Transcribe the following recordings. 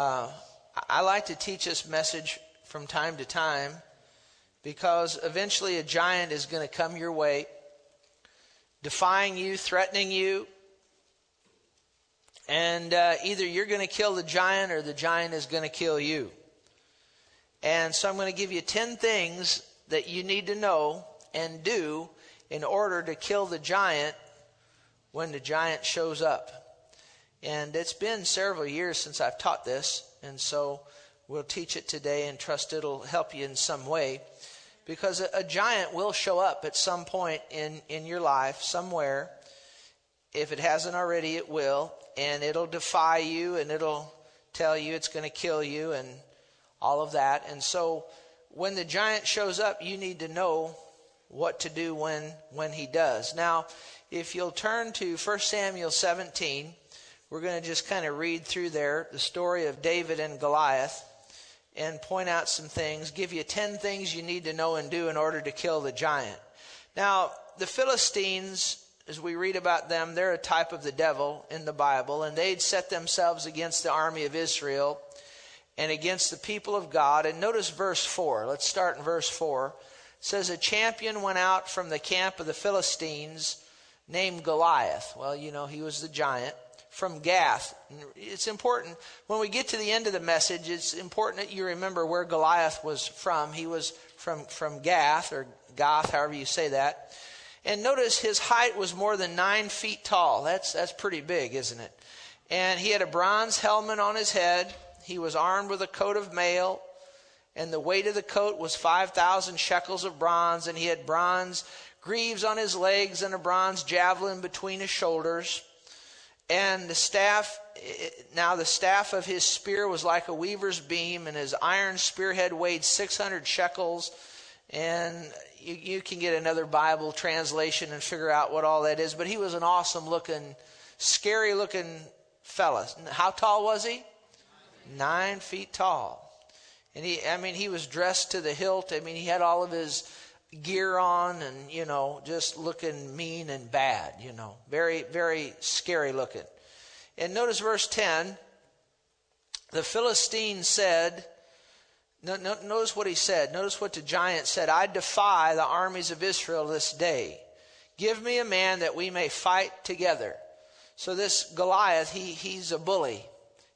Uh, I like to teach this message from time to time because eventually a giant is going to come your way, defying you, threatening you. And uh, either you're going to kill the giant or the giant is going to kill you. And so I'm going to give you 10 things that you need to know and do in order to kill the giant when the giant shows up. And it's been several years since I've taught this, and so we'll teach it today and trust it'll help you in some way. Because a, a giant will show up at some point in, in your life, somewhere. If it hasn't already, it will. And it'll defy you and it'll tell you it's going to kill you and all of that. And so when the giant shows up, you need to know what to do when, when he does. Now, if you'll turn to 1 Samuel 17, we're going to just kind of read through there the story of David and Goliath and point out some things, give you 10 things you need to know and do in order to kill the giant. Now, the Philistines, as we read about them, they're a type of the devil in the Bible, and they'd set themselves against the army of Israel and against the people of God. And notice verse 4. Let's start in verse 4. It says, A champion went out from the camp of the Philistines named Goliath. Well, you know, he was the giant from Gath. It's important when we get to the end of the message, it's important that you remember where Goliath was from. He was from, from Gath or Goth, however you say that. And notice his height was more than nine feet tall. That's, that's pretty big, isn't it? And he had a bronze helmet on his head. He was armed with a coat of mail. And the weight of the coat was 5,000 shekels of bronze. And he had bronze greaves on his legs and a bronze javelin between his shoulders. And the staff, eh, now the staff of his spear was like a weaver's beam, and his iron spearhead weighed 600 shekels. And you, you can get another Bible translation and figure out what all that is. But he was an awesome looking, scary looking fella. How tall was he? Nine feet tall. And he, I mean, he was dressed to the hilt. I mean, he had all of his gear on and, you know, just looking mean and bad, you know. Very, very scary looking. And notice verse 10. The Philistine said, no, no, notice what he said. Notice what the giant said. I defy the armies of Israel this day. Give me a man that we may fight together. So this Goliath, he, he's a bully.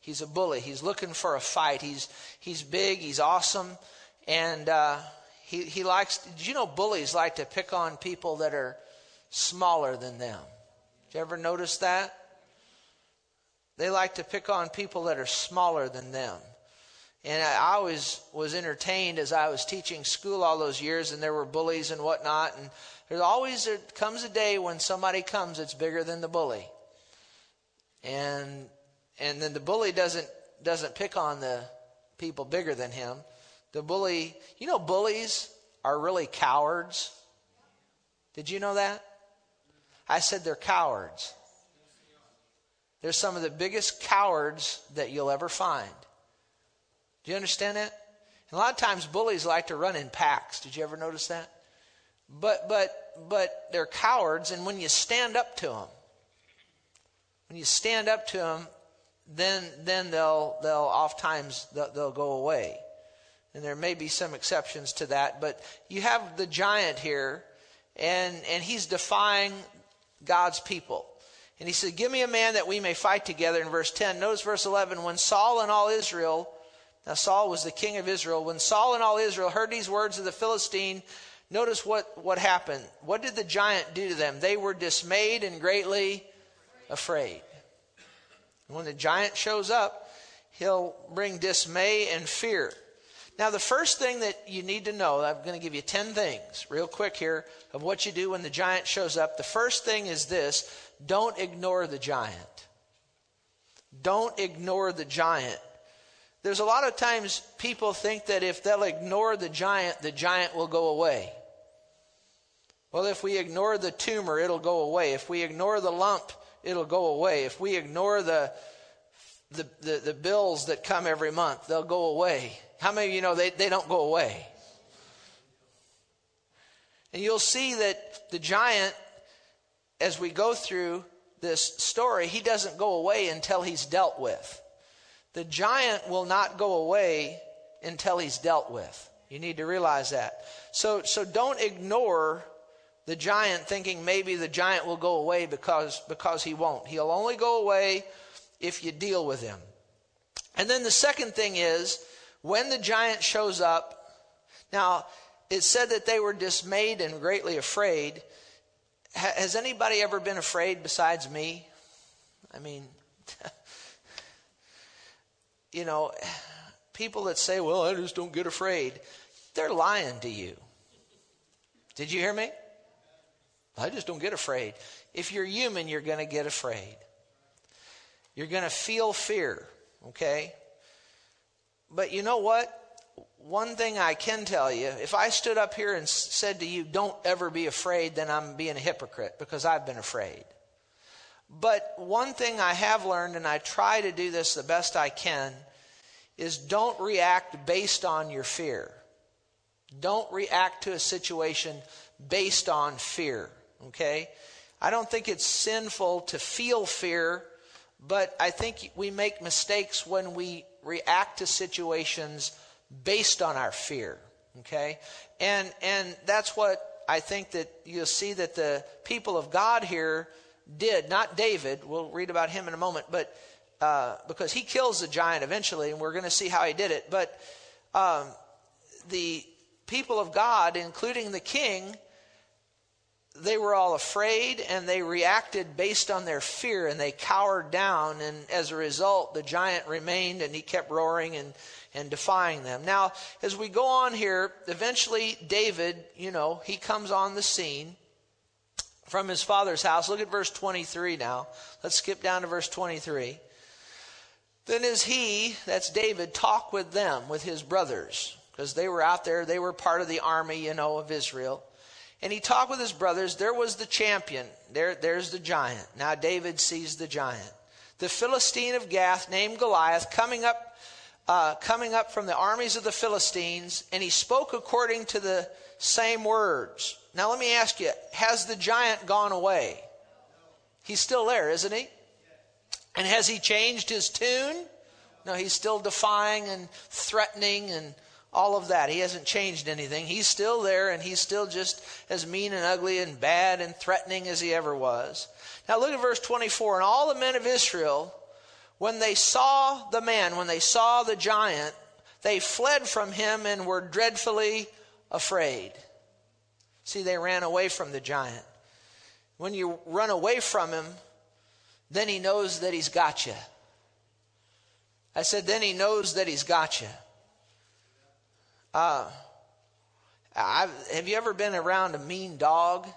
He's a bully. He's looking for a fight. He's, he's big. He's awesome. And, uh, he, he likes, did you know bullies like to pick on people that are smaller than them? Did you ever notice that? They like to pick on people that are smaller than them. And I always was entertained as I was teaching school all those years, and there were bullies and whatnot. And there's always there comes a day when somebody comes that's bigger than the bully, and and then the bully doesn't doesn't pick on the people bigger than him. The bully, you know, bullies are really cowards. Did you know that? I said they're cowards. They're some of the biggest cowards that you'll ever find. Do you understand that? And a lot of times bullies like to run in packs. Did you ever notice that? But but but they're cowards and when you stand up to them when you stand up to them then then they'll they'll oftentimes they'll, they'll go away and there may be some exceptions to that, but you have the giant here, and, and he's defying God's people. And he said, Give me a man that we may fight together in verse 10. Notice verse 11. When Saul and all Israel, now Saul was the king of Israel, when Saul and all Israel heard these words of the Philistine, notice what, what happened. What did the giant do to them? They were dismayed and greatly afraid. And when the giant shows up, he'll bring dismay and fear. Now, the first thing that you need to know, I'm going to give you 10 things real quick here of what you do when the giant shows up. The first thing is this don't ignore the giant. Don't ignore the giant. There's a lot of times people think that if they'll ignore the giant, the giant will go away. Well, if we ignore the tumor, it'll go away. If we ignore the lump, it'll go away. If we ignore the, the, the, the bills that come every month, they'll go away. How many of you know they, they don't go away? And you'll see that the giant, as we go through this story, he doesn't go away until he's dealt with. the giant will not go away until he's dealt with. You need to realize that. So, so don't ignore the giant thinking maybe the giant will go away because, because he won't. He'll only go away if you deal with him. And then the second thing is when the giant shows up, now it said that they were dismayed and greatly afraid. Has anybody ever been afraid besides me? I mean, you know, people that say, well, I just don't get afraid, they're lying to you. Did you hear me? I just don't get afraid. If you're human, you're going to get afraid. You're going to feel fear, okay? But you know what? One thing I can tell you if I stood up here and said to you, don't ever be afraid, then I'm being a hypocrite because I've been afraid. But one thing I have learned, and I try to do this the best I can, is don't react based on your fear. Don't react to a situation based on fear. Okay? I don't think it's sinful to feel fear, but I think we make mistakes when we react to situations based on our fear. Okay? And and that's what I think that you'll see that the people of God here did, not David. We'll read about him in a moment, but uh, because he kills the giant eventually, and we're going to see how he did it. But um, the people of God, including the king, they were all afraid and they reacted based on their fear and they cowered down. And as a result, the giant remained and he kept roaring and, and defying them. Now, as we go on here, eventually David, you know, he comes on the scene from his father's house. Look at verse 23 now. Let's skip down to verse 23. Then as he, that's David, talked with them, with his brothers, because they were out there, they were part of the army, you know, of Israel and he talked with his brothers. There was the champion. There, there's the giant. Now David sees the giant. The Philistine of Gath, named Goliath, coming up, uh, coming up from the armies of the Philistines, and he spoke according to the same words. Now let me ask you: Has the giant gone away? He's still there, isn't he? And has he changed his tune? No, he's still defying and threatening and all of that. He hasn't changed anything. He's still there and he's still just as mean and ugly and bad and threatening as he ever was. Now look at verse 24. And all the men of Israel, when they saw the man, when they saw the giant, they fled from him and were dreadfully afraid. See, they ran away from the giant. When you run away from him, then he knows that he's got you. I said, then he knows that he's got you. Uh, I've, have you ever been around a mean dog?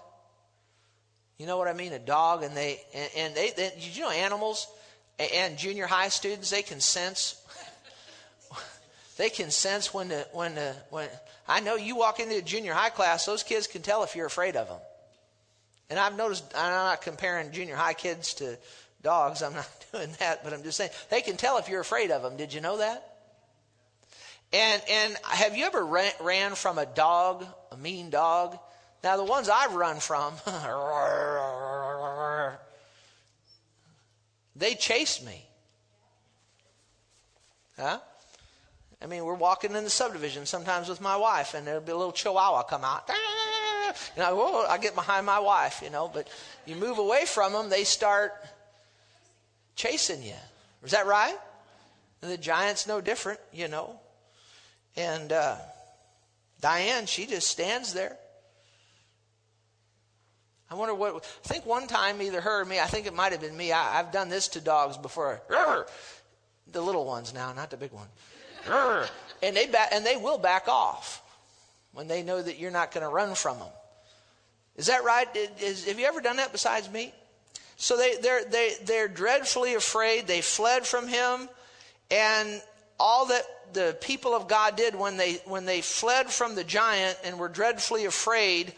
You know what I mean? A dog, and they and, and they, they did you know animals and junior high students they can sense. they can sense when the when the when I know you walk into a junior high class, those kids can tell if you're afraid of them. And I've noticed, I'm not comparing junior high kids to dogs. I'm not doing that, but I'm just saying they can tell if you're afraid of them. Did you know that? And, and have you ever ran, ran from a dog, a mean dog? Now, the ones I've run from, they chase me. Huh? I mean, we're walking in the subdivision sometimes with my wife, and there'll be a little chihuahua come out. And I, whoa, I get behind my wife, you know, but you move away from them, they start chasing you. Is that right? And the giant's no different, you know. And uh, Diane, she just stands there. I wonder what. I think one time, either her or me, I think it might have been me. I, have done this to dogs before. The little ones now, not the big one. And they back, and they will back off when they know that you're not going to run from them. Is that right? Is, have you ever done that besides me? So they, they're, they, they're dreadfully afraid. They fled from him. And all that the people of God did when they, when they fled from the giant and were dreadfully afraid,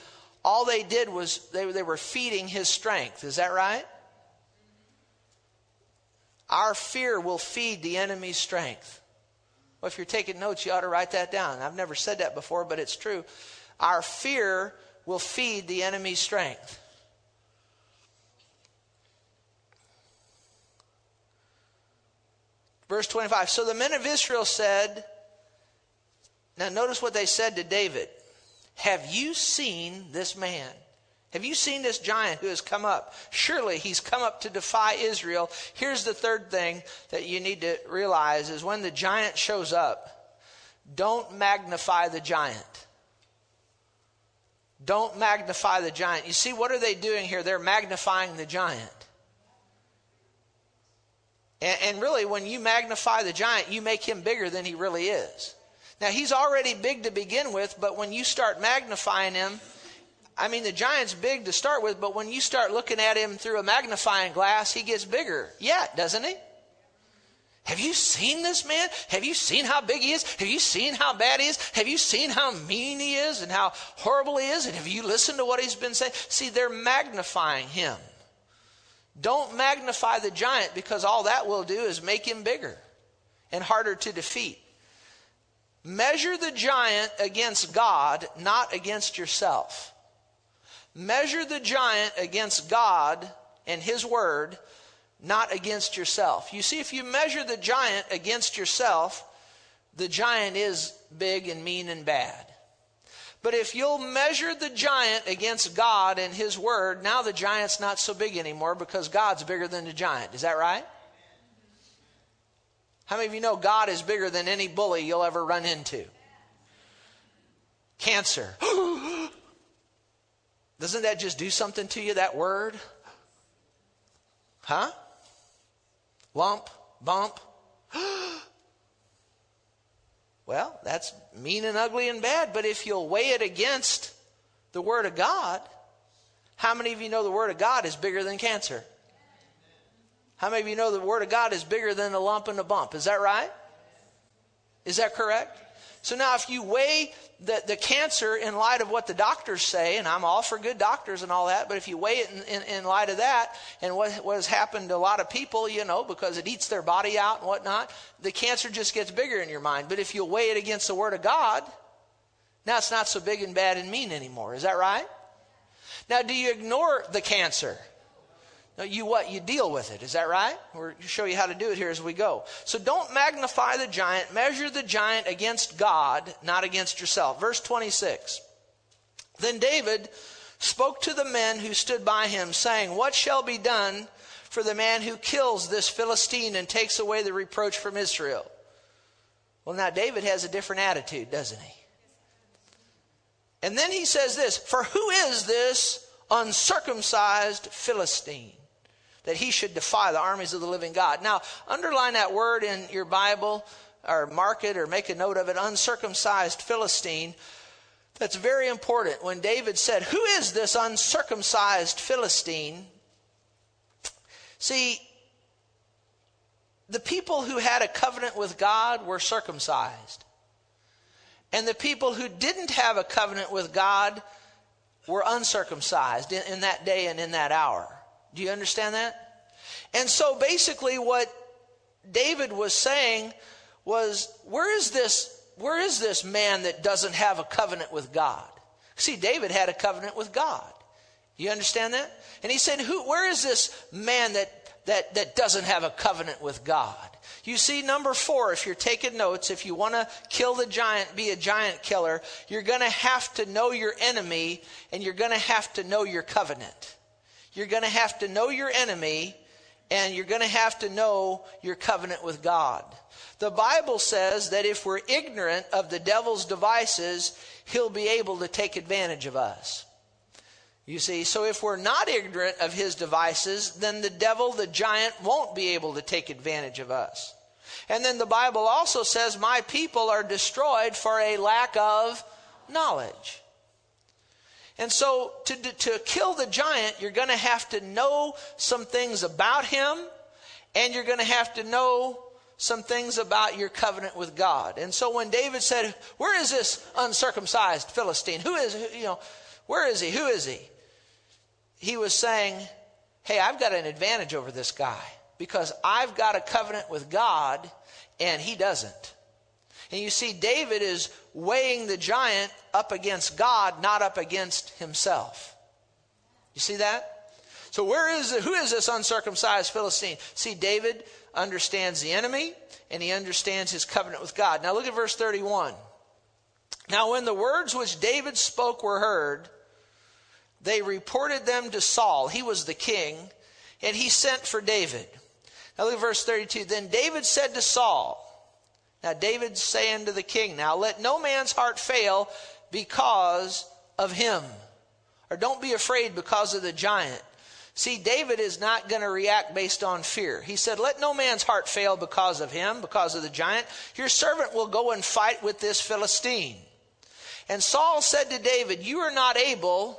all they did was they, they were feeding his strength. Is that right? Our fear will feed the enemy's strength. Well, if you're taking notes, you ought to write that down. I've never said that before, but it's true. Our fear will feed the enemy's strength. Verse 25. So the men of Israel said, now notice what they said to David. Have you seen this man? Have you seen this giant who has come up? Surely he's come up to defy Israel. Here's the third thing that you need to realize is when the giant shows up, don't magnify the giant. Don't magnify the giant. You see, what are they doing here? They're magnifying the giant. And, and, really, when you magnify the giant, you make him bigger than he really is. Now, he's already big to begin with, but when you start magnifying him, I mean, the giant's big to start with, but when you start looking at him through a magnifying glass, he gets bigger. Yeah, doesn't he? Have you seen this man? Have you seen how big he is? Have you seen how bad he is? Have you seen how mean he is and how horrible he is? And have you listened to what he's been saying? See, they're magnifying him. Don't magnify the giant because all that will do is make him bigger and harder to defeat. Measure the giant against God, not against yourself. Measure the giant against God and His Word, not against yourself. You see, if you measure the giant against yourself, the giant is big and mean and bad. But if you'll measure the giant against God and His Word, now the giant's not so big anymore because God's bigger than the giant. Is that right? How many of you know God is bigger than any bully you'll ever run into? Cancer. Doesn't that just do something to you, that word? Huh? Lump, bump. well, that's mean and ugly and bad, but if you'll weigh it against the Word of God, how many of you know the Word of God is bigger than cancer? How many of you know the Word of God is bigger than a lump and a bump? Is that right? Is that correct? So now, if you weigh the, the cancer in light of what the doctors say, and I'm all for good doctors and all that, but if you weigh it in, in, in, light of that and what, what has happened to a lot of people, you know, because it eats their body out and whatnot, the cancer just gets bigger in your mind. But if you weigh it against the Word of God, now it's not so big and bad and mean anymore. Is that right? Now, do you ignore the cancer? You what? You deal with it. Is that right? We'll show you how to do it here as we go. So don't magnify the giant. Measure the giant against God, not against yourself. Verse 26. Then David spoke to the men who stood by him, saying, What shall be done for the man who kills this Philistine and takes away the reproach from Israel? Well, now David has a different attitude, doesn't he? And then he says this For who is this uncircumcised Philistine? That he should defy the armies of the living God. Now, underline that word in your Bible or mark it or make a note of it uncircumcised Philistine. That's very important. When David said, Who is this uncircumcised Philistine? See, the people who had a covenant with God were circumcised. And the people who didn't have a covenant with God were uncircumcised in, in that day and in that hour. Do you understand that? And so basically what David was saying was where is this where is this man that doesn't have a covenant with God? See, David had a covenant with God. You understand that? And he said, Who where is this man that that, that doesn't have a covenant with God? You see, number four, if you're taking notes, if you want to kill the giant, be a giant killer, you're going to have to know your enemy and you're going to have to know your covenant. You're going to have to know your enemy and you're going to have to know your covenant with God. The Bible says that if we're ignorant of the devil's devices, he'll be able to take advantage of us. You see, so if we're not ignorant of his devices, then the devil, the giant, won't be able to take advantage of us. And then the Bible also says, My people are destroyed for a lack of knowledge. And so to, to kill the giant, you're going to have to know some things about him, and you're going to have to know some things about your covenant with God. And so when David said, Where is this uncircumcised Philistine? Who is, you know, where is he? Who is he? He was saying, Hey, I've got an advantage over this guy because I've got a covenant with God and he doesn't. And you see, David is weighing the giant up against God, not up against himself. You see that? So where is? Who is this uncircumcised Philistine? See, David understands the enemy and he understands his covenant with God. Now look at verse 31. Now when the words which David spoke were heard, they reported them to Saul. He was the king, and he sent for David. Now look at verse 32. Then David said to Saul, Now David's saying to the king, Now let no man's heart fail because of him. Or don't be afraid because of the giant. See, David is not going to react based on fear. He said, Let no man's heart fail because of him, because of the giant. Your servant will go and fight with this Philistine. And Saul said to David, You are not able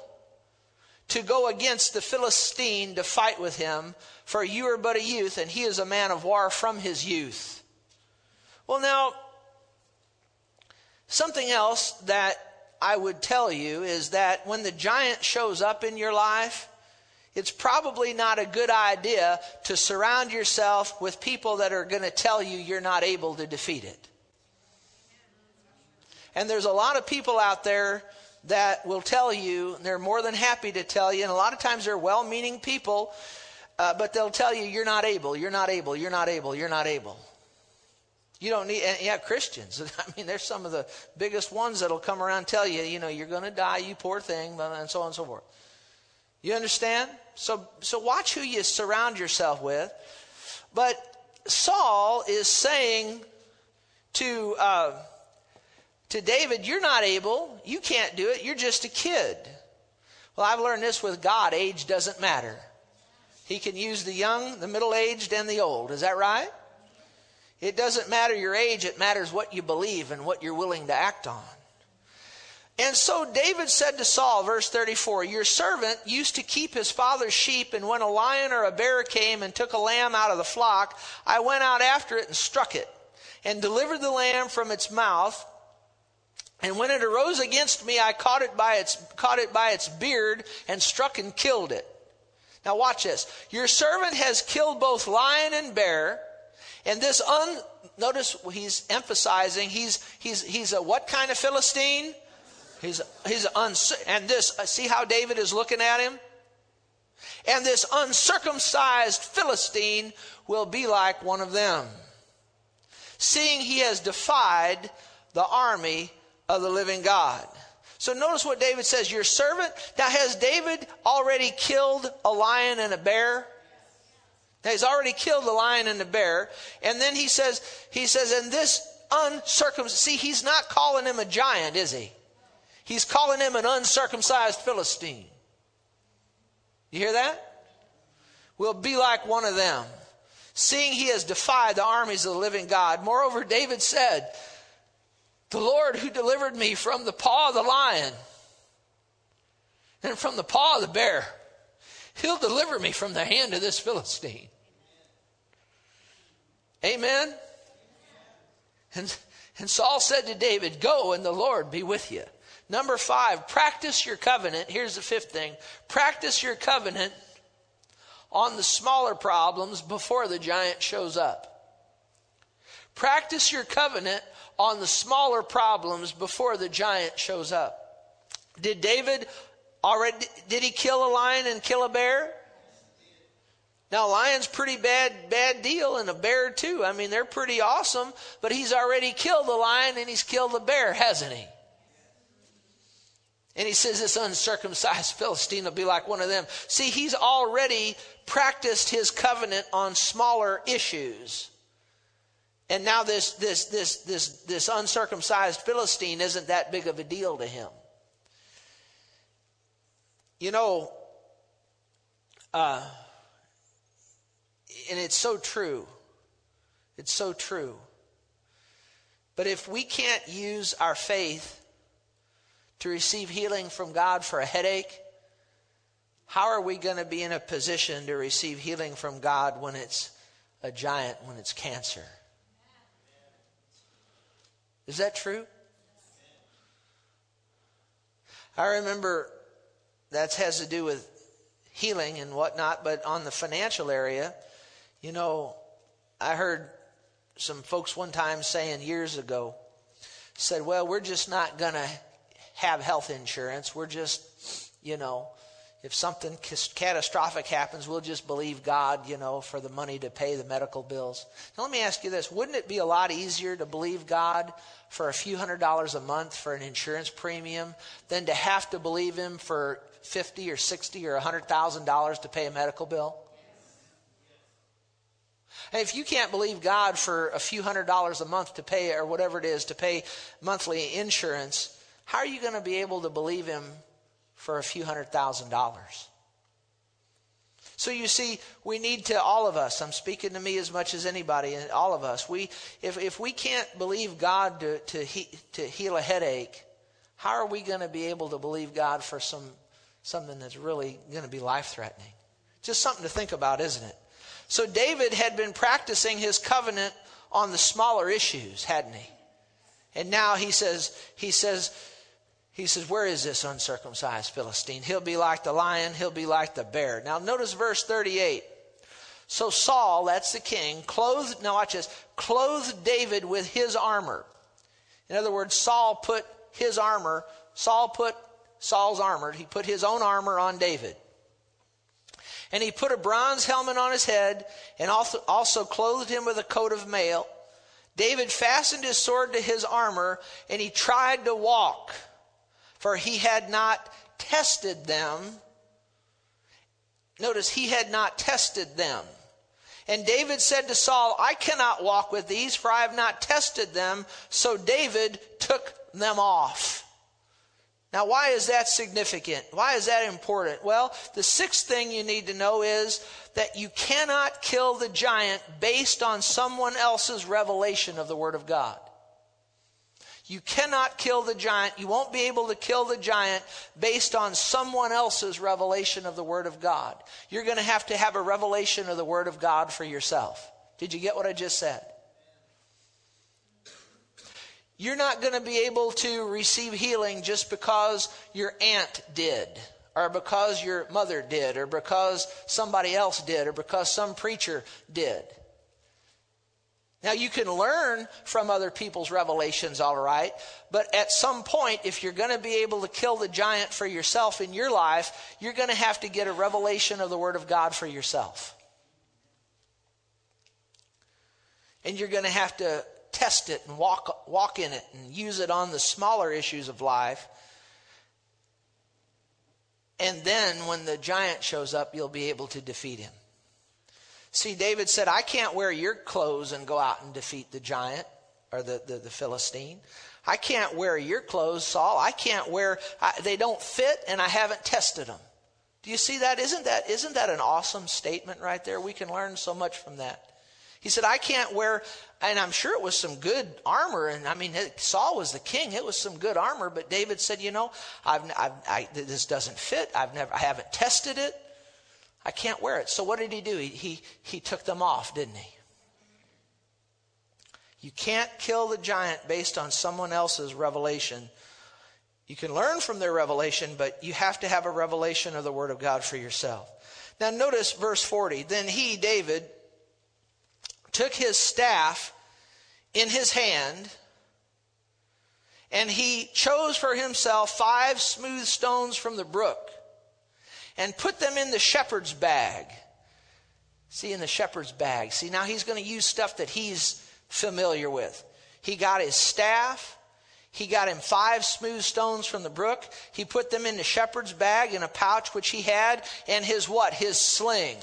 to go against the Philistine to fight with him, for you are but a youth, and he is a man of war from his youth. Well, now, something else that I would tell you is that when the giant shows up in your life, it's probably not a good idea to surround yourself with people that are going to tell you you're not able to defeat it. And there's a lot of people out there that will tell you, and they're more than happy to tell you, and a lot of times they're well meaning people, uh, but they'll tell you, you're not able, you're not able, you're not able, you're not able. You don't need, and yeah, Christians. I mean, there's some of the biggest ones that'll come around and tell you, you know, you're going to die, you poor thing, and so on and so forth. You understand? So, so watch who you surround yourself with. But Saul is saying to, uh, to David, You're not able. You can't do it. You're just a kid. Well, I've learned this with God age doesn't matter. He can use the young, the middle aged, and the old. Is that right? It doesn't matter your age, it matters what you believe and what you're willing to act on. And so David said to Saul, verse 34, Your servant used to keep his father's sheep, and when a lion or a bear came and took a lamb out of the flock, I went out after it and struck it, and delivered the lamb from its mouth. And when it arose against me, I caught it by its, caught it by its beard and struck and killed it. Now watch this. Your servant has killed both lion and bear. And this un, notice he's emphasizing he's, he's, he's a what kind of Philistine? He's, he's uns, and this, uh, see how David is looking at him? And this uncircumcised Philistine will be like one of them, seeing he has defied the army of the living God. So notice what David says, your servant. Now, has David already killed a lion and a bear? He's already killed the lion and the bear. And then he says, he says, and this uncircumcised, see, he's not calling him a giant, is he? He's calling him an uncircumcised Philistine. You hear that? We'll be like one of them, seeing he has defied the armies of the living God. Moreover, David said, the Lord who delivered me from the paw of the lion and from the paw of the bear, he'll deliver me from the hand of this Philistine. Amen? And, and Saul said to David, Go and the Lord be with you. Number five, practice your covenant. Here's the fifth thing practice your covenant on the smaller problems before the giant shows up. Practice your covenant on the smaller problems before the giant shows up. Did David already did he kill a lion and kill a bear? Now, a lion's pretty bad, bad deal, and a bear too. I mean, they're pretty awesome, but he's already killed the lion and he's killed the bear, hasn't he? And he says this uncircumcised Philistine will be like one of them. See, he's already practiced his covenant on smaller issues. And now this, this, this, this, this uncircumcised Philistine isn't that big of a deal to him. You know, uh, and it's so true. It's so true. But if we can't use our faith to receive healing from God for a headache, how are we going to be in a position to receive healing from God when it's a giant, when it's cancer? Is that true? I remember that has to do with healing and whatnot, but on the financial area, you know, I heard some folks one time saying years ago, said, well, we're just not going to have health insurance. We're just, you know, if something catastrophic happens, we'll just believe God, you know, for the money to pay the medical bills. Now, let me ask you this wouldn't it be a lot easier to believe God for a few hundred dollars a month for an insurance premium than to have to believe Him for 50 or 60 or $100,000 to pay a medical bill? And if you can't believe God for a few hundred dollars a month to pay, or whatever it is, to pay monthly insurance, how are you going to be able to believe Him for a few hundred thousand dollars. So you see, we need to all of us. I'm speaking to me as much as anybody, and all of us. We, if if we can't believe God to to, he, to heal a headache, how are we going to be able to believe God for some something that's really going to be life threatening? Just something to think about, isn't it? So David had been practicing his covenant on the smaller issues, hadn't he? And now he says he says he says, Where is this uncircumcised Philistine? He'll be like the lion, he'll be like the bear. Now, notice verse 38. So Saul, that's the king, clothed, now watch this, clothed David with his armor. In other words, Saul put his armor, Saul put Saul's armor, he put his own armor on David. And he put a bronze helmet on his head and also, clothed him with a coat of mail. David fastened his sword to his armor and he tried to walk for he had not tested them. Notice, he had not tested them. And David said to Saul, I cannot walk with these, for I have not tested them. So David took them off. Now, why is that significant? Why is that important? Well, the sixth thing you need to know is that you cannot kill the giant based on someone else's revelation of the Word of God. You cannot kill the giant. You won't be able to kill the giant based on someone else's revelation of the Word of God. You're going to have to have a revelation of the Word of God for yourself. Did you get what I just said? You're not going to be able to receive healing just because your aunt did, or because your mother did, or because somebody else did, or because some preacher did. Now, you can learn from other people's revelations, all right, but at some point, if you're going to be able to kill the giant for yourself in your life, you're going to have to get a revelation of the Word of God for yourself. And you're going to have to test it and walk, walk in it and use it on the smaller issues of life. And then when the giant shows up, you'll be able to defeat him. See, David said, I can't wear your clothes and go out and defeat the giant or the, the, the Philistine. I can't wear your clothes, Saul. I can't wear, I, they don't fit and I haven't tested them. Do you see that? Isn't that, isn't that an awesome statement right there? We can learn so much from that. He said, I can't wear, and I'm sure it was some good armor. And I mean, Saul was the king. It was some good armor. But David said, you know, I've, I've, I, this doesn't fit. I've never, I haven't tested it. I can't wear it. So what did he do? He, he, he took them off, didn't he? You can't kill the giant based on someone else's revelation. You can learn from their revelation, but you have to have a revelation of the Word of God for yourself. Now, notice verse 40. Then he, David, took his staff in his hand, and he chose for himself five smooth stones from the brook and put them in the shepherd's bag. See, in the shepherd's bag. See, now he's going to use stuff that he's familiar with. He got his staff. He got him five smooth stones from the brook. He put them in the shepherd's bag in a pouch which he had, and his what? His sling.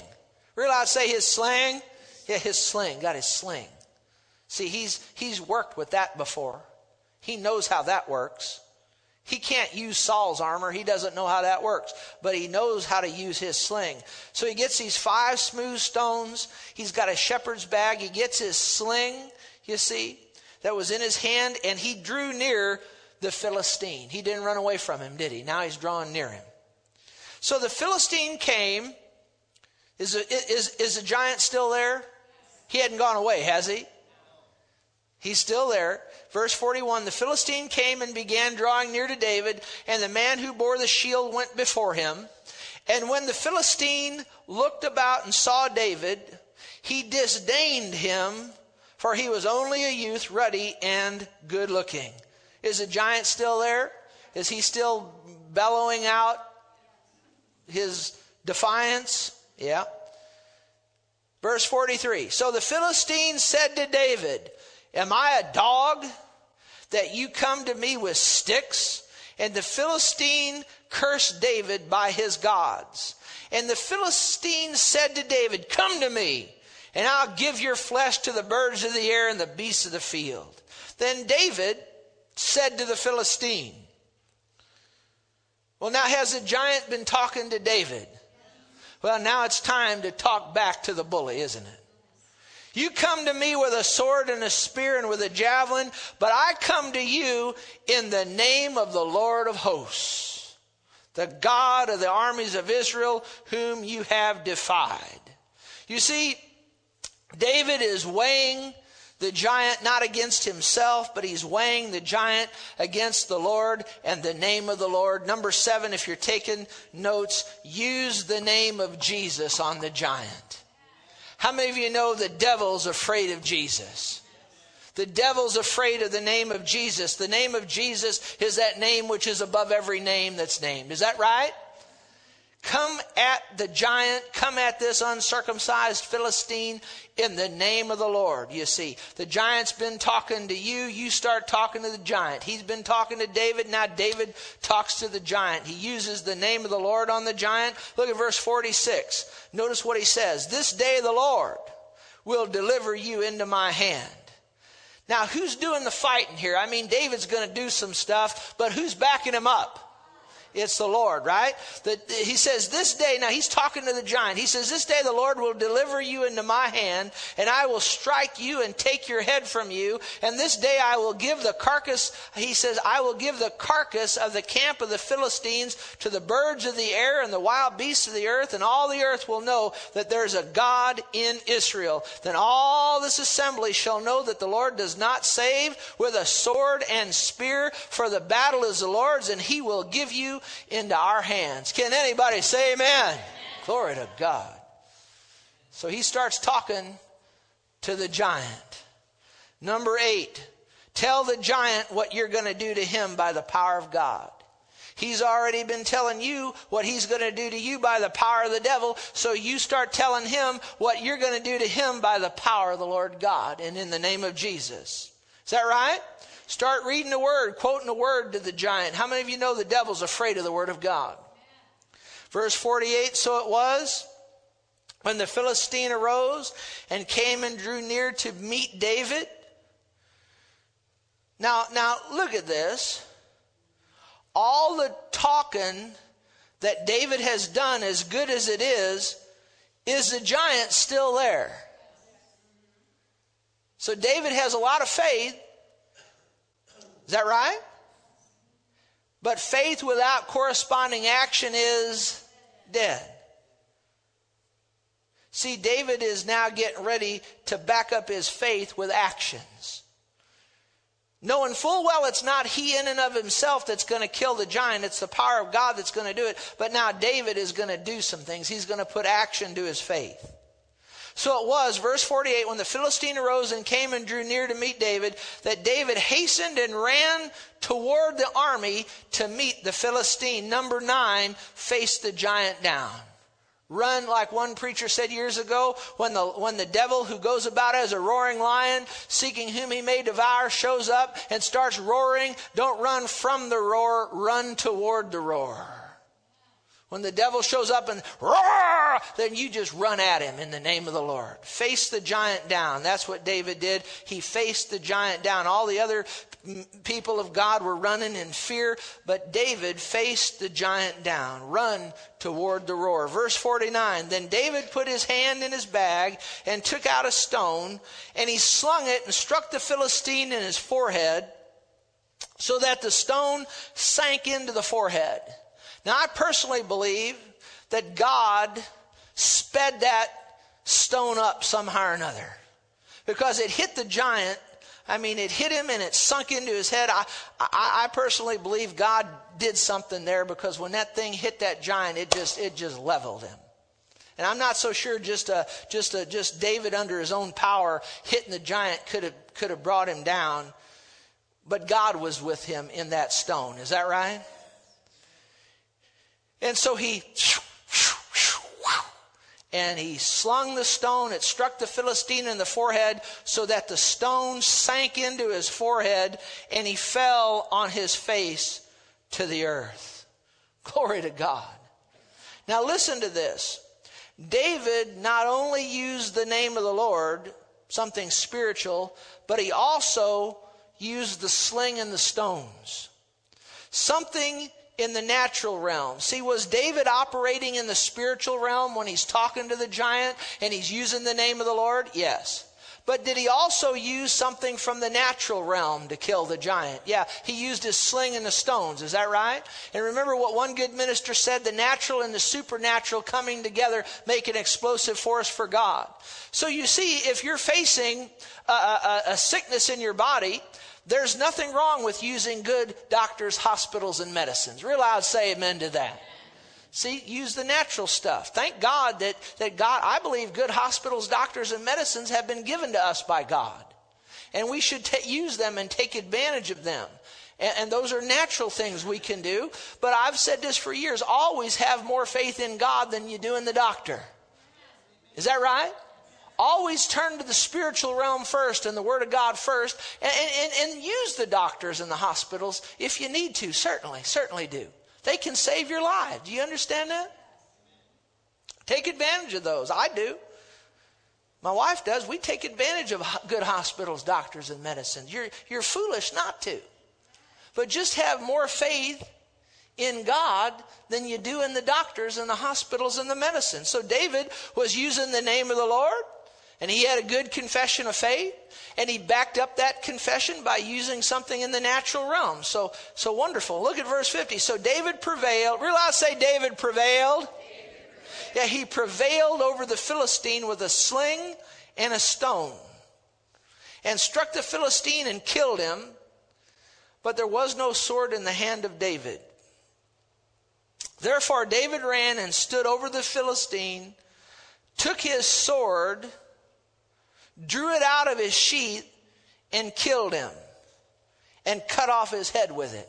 Realize say his sling? Yeah, his sling. Got his sling. See, he's he's worked with that before. He knows how that works. He can't use Saul's armor. He doesn't know how that works, but he knows how to use his sling. So he gets these five smooth stones. He's got a shepherd's bag. He gets his sling, you see, that was in his hand, and he drew near the Philistine. He didn't run away from him, did he? Now he's drawing near him. So the Philistine came. Is, is, is the giant still there? He hadn't gone away, has he? He's still there. Verse 41 The Philistine came and began drawing near to David, and the man who bore the shield went before him. And when the Philistine looked about and saw David, he disdained him, for he was only a youth, ruddy and good looking. Is the giant still there? Is he still bellowing out? his defiance. Yeah. Verse 43. So the Philistine said to David, Am I a dog that you come to me with sticks? And the Philistine cursed David by his gods. And the Philistine said to David, Come to me, and I'll give your flesh to the birds of the air and the beasts of the field. Then David said to the Philistine, Well, now has the giant been talking to David? Well, now it's time to talk back to the bully, isn't it? You come to me with a sword and a spear and with a javelin, but I come to you in the name of the Lord of hosts, the God of the armies of Israel, whom you have defied. You see, David is weighing the giant not against himself, but he's weighing the giant against the Lord and the name of the Lord. Number seven, if you're taking notes, use the name of Jesus on the giant. How many of you know the devil's afraid of Jesus? The devil's afraid of the name of Jesus. The name of Jesus is that name which is above every name that's named. Is that right? Come at the giant, come at this uncircumcised Philistine in the name of the Lord. You see, the giant's been talking to you, you start talking to the giant. He's been talking to David, now David talks to the giant. He uses the name of the Lord on the giant. Look at verse 46. Notice what he says This day the Lord will deliver you into my hand. Now, who's doing the fighting here? I mean, David's going to do some stuff, but who's backing him up? It's the Lord, right? The, he says, This day, now he's talking to the giant. He says, This day the Lord will deliver you into my hand, and I will strike you and take your head from you. And this day I will give the carcass, he says, I will give the carcass of the camp of the Philistines to the birds of the air and the wild beasts of the earth, and all the earth will know that there's a God in Israel. Then all this assembly shall know that the Lord does not save with a sword and spear, for the battle is the Lord's, and he will give you into our hands. Can anybody say amen? amen? Glory to God. So he starts talking to the giant. Number eight, tell the giant what you're going to do to him by the power of God. He's already been telling you what he's going to do to you by the power of the devil. So you start telling him what you're going to do to him by the power of the Lord God and in the name of Jesus. Is that right? Start reading the word, quoting the word to the giant. How many of you know the devil's afraid of the word of God? Verse 48 So it was when the Philistine arose and came and drew near to meet David. Now, now look at this. All the talking that David has done, as good as it is, is the giant still there? So David has a lot of faith is that right? But faith without corresponding action is dead. See, David is now getting ready to back up his faith with actions. Knowing full well it's not he in and of himself that's going to kill the giant, it's the power of God that's going to do it. But now David is going to do some things. He's going to put action to his faith. So it was, verse 48, when the Philistine arose and came and drew near to meet David, that David hastened and ran toward the army to meet the Philistine. Number nine, faced the giant down. Run, like one preacher said years ago, when the, when the devil who goes about as a roaring lion, seeking whom he may devour, shows up and starts roaring, don't run from the roar, run toward the roar. When the devil shows up and roar, then you just run at him in the name of the Lord. Face the giant down. That's what David did. He faced the giant down. All the other people of God were running in fear, but David faced the giant down. Run toward the roar. Verse 49 Then David put his hand in his bag and took out a stone, and he slung it and struck the Philistine in his forehead, so that the stone sank into the forehead. Now, I personally believe that God sped that stone up somehow or another because it hit the giant. I mean, it hit him and it sunk into his head. I, I, I personally believe God did something there because when that thing hit that giant, it just, it just leveled him. And I'm not so sure just a, just a, just David under his own power hitting the giant could have, could have brought him down. But God was with him in that stone. Is that right? And so he and he slung the stone. It struck the Philistine in the forehead so that the stone sank into his forehead and he fell on his face to the earth. Glory to God. Now listen to this. David not only used the name of the Lord, something spiritual, but he also used the sling and the stones. Something in the natural realm. See, was David operating in the spiritual realm when he's talking to the giant and he's using the name of the Lord? Yes. But did he also use something from the natural realm to kill the giant? Yeah, he used his sling and the stones. Is that right? And remember what one good minister said the natural and the supernatural coming together make an explosive force for God. So you see, if you're facing a, a, a sickness in your body, there's nothing wrong with using good doctors, hospitals, and medicines. Real loud say amen to that. See, use the natural stuff. Thank God that, that God, I believe good hospitals, doctors, and medicines have been given to us by God. And we should t- use them and take advantage of them. And, and those are natural things we can do. But I've said this for years always have more faith in God than you do in the doctor. Is that right? Always turn to the spiritual realm first and the Word of God first, and, and, and use the doctors and the hospitals if you need to. Certainly, certainly do. They can save your life. Do you understand that? Take advantage of those. I do. My wife does. We take advantage of good hospitals, doctors, and medicine. You're, you're foolish not to. But just have more faith in God than you do in the doctors and the hospitals and the medicine. So David was using the name of the Lord. And he had a good confession of faith, and he backed up that confession by using something in the natural realm. So, so wonderful. Look at verse 50. So David prevailed. Realize, say David prevailed. Yeah, he prevailed over the Philistine with a sling and a stone, and struck the Philistine and killed him. But there was no sword in the hand of David. Therefore, David ran and stood over the Philistine, took his sword, drew it out of his sheath, and killed him and cut off his head with it.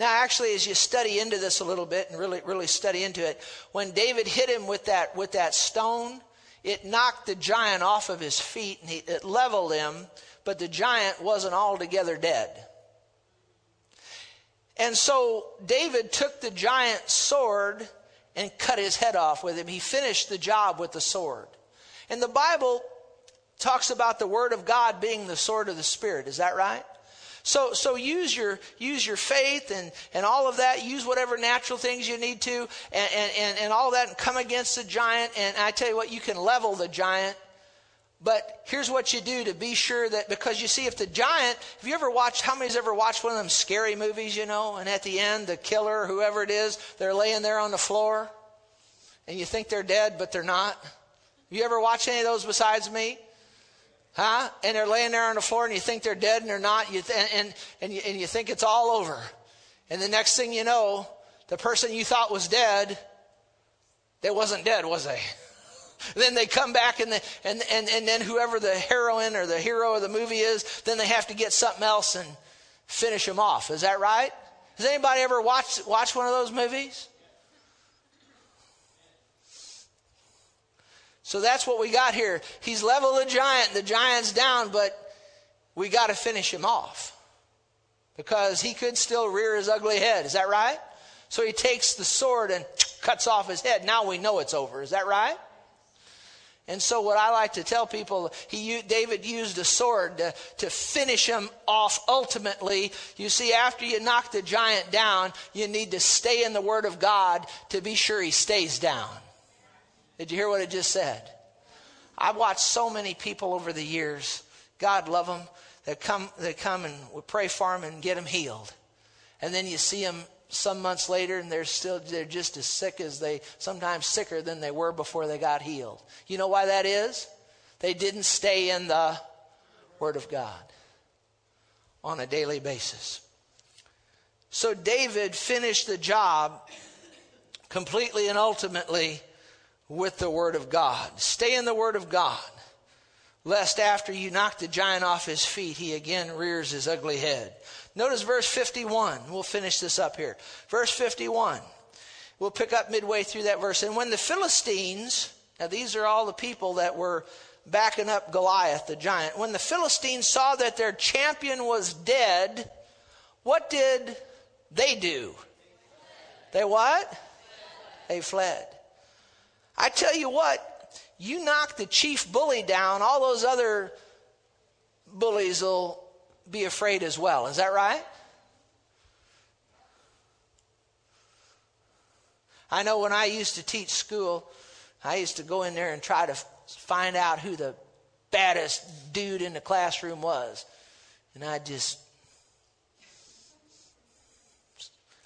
Now, actually, as you study into this a little bit and really, really study into it, when David hit him with that, with that stone, it knocked the giant off of his feet and he, it leveled him, but the giant wasn't altogether dead. And so David took the giant's sword and cut his head off with him. He finished the job with the sword. And the Bible talks about the word of God being the sword of the spirit. Is that right? So, so use your, use your faith and, and all of that. Use whatever natural things you need to and, and, and all that and come against the giant. And I tell you what, you can level the giant. But here's what you do to be sure that, because you see, if the giant, have you ever watched, how many's ever watched one of them scary movies, you know, and at the end, the killer, whoever it is, they're laying there on the floor and you think they're dead, but they're not? Have you ever watched any of those besides me? Huh? And they're laying there on the floor and you think they're dead and they're not. You th- and, and, you, and you think it's all over. And the next thing you know, the person you thought was dead, they wasn't dead, was they? then they come back and, the, and, and, and then whoever the heroine or the hero of the movie is, then they have to get something else and finish them off. Is that right? Has anybody ever watched, watched one of those movies? So that's what we got here. He's leveled the giant, the giant's down, but we got to finish him off because he could still rear his ugly head. Is that right? So he takes the sword and cuts off his head. Now we know it's over. Is that right? And so, what I like to tell people, he, David used a sword to, to finish him off ultimately. You see, after you knock the giant down, you need to stay in the Word of God to be sure he stays down. Did you hear what it just said? I've watched so many people over the years, God love them, that come, that come and we pray for them and get them healed. And then you see them some months later and they're still, they're just as sick as they, sometimes sicker than they were before they got healed. You know why that is? They didn't stay in the Word of God on a daily basis. So David finished the job completely and ultimately with the Word of God. Stay in the Word of God, lest after you knock the giant off his feet, he again rears his ugly head. Notice verse 51. We'll finish this up here. Verse 51. We'll pick up midway through that verse. And when the Philistines, Now, these are all the people that were backing up Goliath, the giant. When the Philistines saw that their champion was dead, what did they do? They what? They fled. I tell you what, you knock the chief bully down, all those other bullies will be afraid as well. Is that right? I know when I used to teach school, I used to go in there and try to find out who the baddest dude in the classroom was. And I just,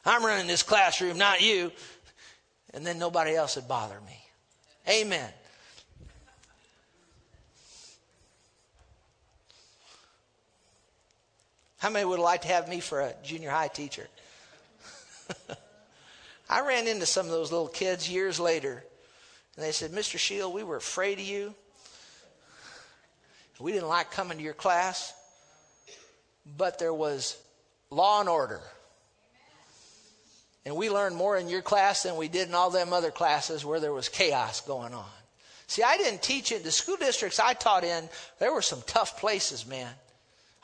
I'm running this classroom, not you. And then nobody else would bother me. Amen. How many would like to have me for a junior high teacher? I ran into some of those little kids years later, and they said, Mr. Shield, we were afraid of you. We didn't like coming to your class, but there was law and order. And we learned more in your class than we did in all them other classes where there was chaos going on. See, I didn't teach in the school districts I taught in, there were some tough places, man.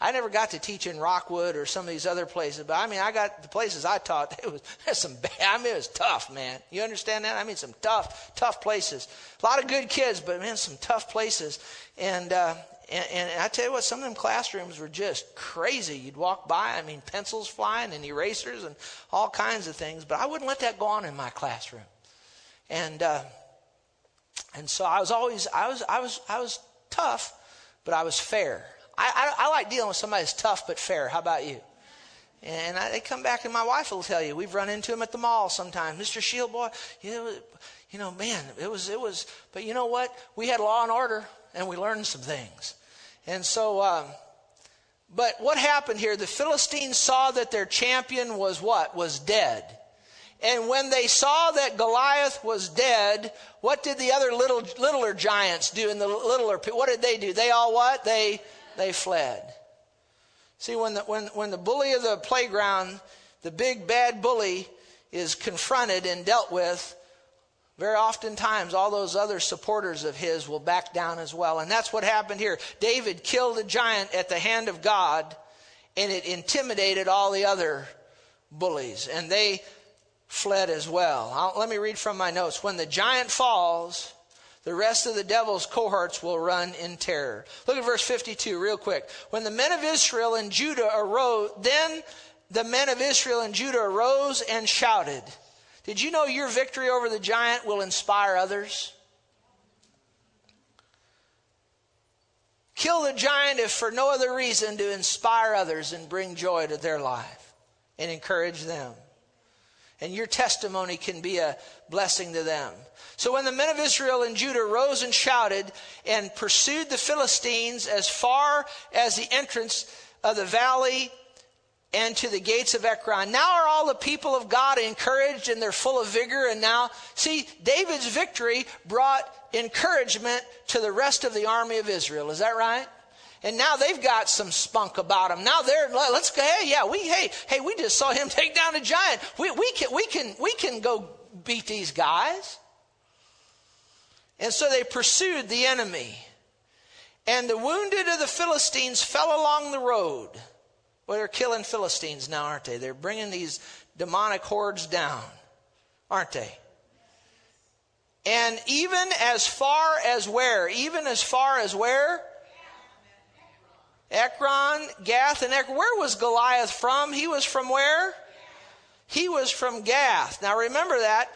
I never got to teach in Rockwood or some of these other places, but I mean, I got the places I taught. It was some bad. I mean, it was tough, man. You understand that? I mean, some tough, tough places. A lot of good kids, but man, some tough places. And uh, and, and I tell you what, some of them classrooms were just crazy. You'd walk by, I mean, pencils flying and erasers and all kinds of things. But I wouldn't let that go on in my classroom. And uh, and so I was always, I was, I was, I was tough, but I was fair. I, I, I like dealing with somebody that's tough but fair. How about you? And I, they come back, and my wife will tell you, we've run into him at the mall sometimes. Mr. Shield boy, you know, you know, man, it was, it was, but you know what? We had law and order, and we learned some things. And so, um, but what happened here? The Philistines saw that their champion was what? Was dead. And when they saw that Goliath was dead, what did the other little, littler giants do? And the littler, what did they do? They all what? They they fled. See, when the, when, when the bully of the playground, the big bad bully, is confronted and dealt with, very oftentimes all those other supporters of his will back down as well. And that's what happened here. David killed a giant at the hand of God, and it intimidated all the other bullies, and they fled as well. I'll, let me read from my notes. When the giant falls, the rest of the devil's cohorts will run in terror. Look at verse 52 real quick. When the men of Israel and Judah arose, then the men of Israel and Judah arose and shouted. Did you know your victory over the giant will inspire others? Kill the giant if for no other reason to inspire others and bring joy to their life and encourage them. And your testimony can be a blessing to them. So when the men of Israel and Judah rose and shouted and pursued the Philistines as far as the entrance of the valley and to the gates of Ekron. Now are all the people of God encouraged and they're full of vigor. And now, see, David's victory brought encouragement to the rest of the army of Israel. Is that right? And now they've got some spunk about them. Now they're let's go. Hey, yeah, we hey hey we just saw him take down a giant. We we can we can we can go beat these guys. And so they pursued the enemy. And the wounded of the Philistines fell along the road. Well, they're killing Philistines now, aren't they? They're bringing these demonic hordes down, aren't they? And even as far as where? Even as far as where? Ekron, Gath, and Ekron. Where was Goliath from? He was from where? He was from Gath. Now remember that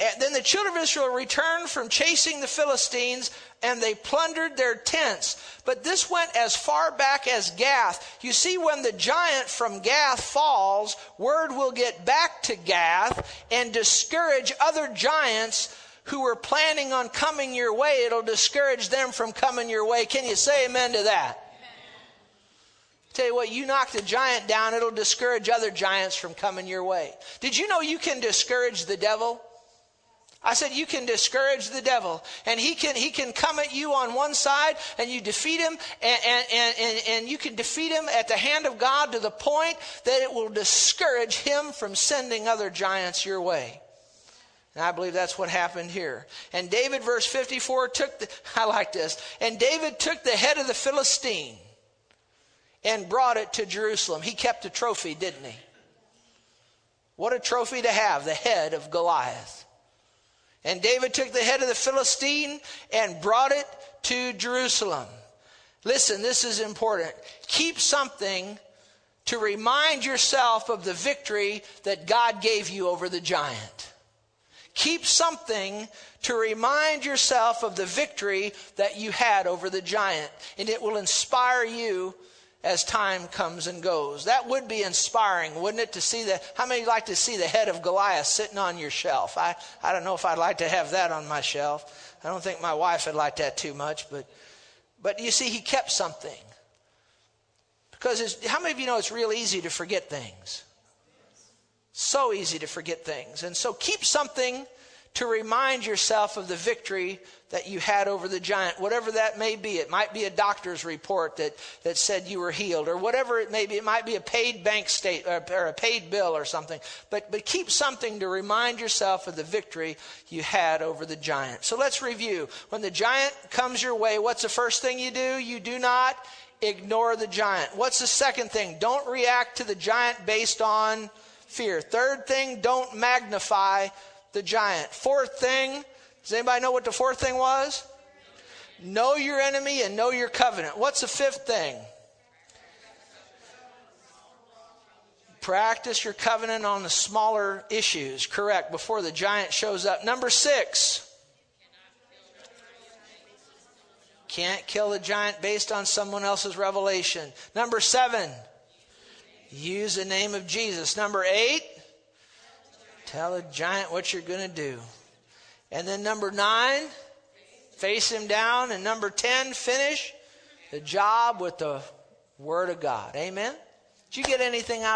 and then the children of Israel returned from chasing the Philistines and they plundered their tents. But this went as far back as Gath. You see, when the giant from Gath falls, word will get back to Gath and discourage other giants who were planning on coming your way. It'll discourage them from coming your way. Can you say amen to that? Tell you what, you knock the giant down, it'll discourage other giants from coming your way. Did you know you can discourage the devil? I said, you can discourage the devil and he can, he can come at you on one side and you defeat him and, and, and, and you can defeat him at the hand of God to the point that it will discourage him from sending other giants your way. And I believe that's what happened here. And David, verse 54, took the, I like this. And David took the head of the Philistine and brought it to Jerusalem. He kept a trophy, didn't he? What a trophy to have, the head of Goliath. And David took the head of the Philistine and brought it to Jerusalem. Listen, this is important. Keep something to remind yourself of the victory that God gave you over the giant. Keep something to remind yourself of the victory that you had over the giant, and it will inspire you as time comes and goes. That would be inspiring, wouldn't it, to see the, how many like to see the head of Goliath sitting on your shelf? I, I don't know if I'd like to have that on my shelf. I don't think my wife would like that too much, but, but you see, he kept something. Because how many of you know it's real easy to forget things? So easy to forget things. And so keep something to remind yourself of the victory that you had over the giant, whatever that may be. It might be a doctor's report that, that said you were healed, or whatever it may be. It might be a paid bank state or, or a paid bill or something. But, but keep something to remind yourself of the victory you had over the giant. So let's review. When the giant comes your way, what's the first thing you do? You do not ignore the giant. What's the second thing? Don't react to the giant based on fear. Third thing, don't magnify the giant. Fourth thing, does anybody know what the fourth thing was? Know your enemy and know your covenant. What's the fifth thing? Practice your covenant on the smaller issues. Correct. Before the giant shows up. Number six. Can't kill the giant based on someone else's revelation. Number seven. Use the name of Jesus. Number eight. Tell a giant what you're going to do. And then number nine, face him down. And number 10, finish the job with the Word of God. Amen? Did you get anything out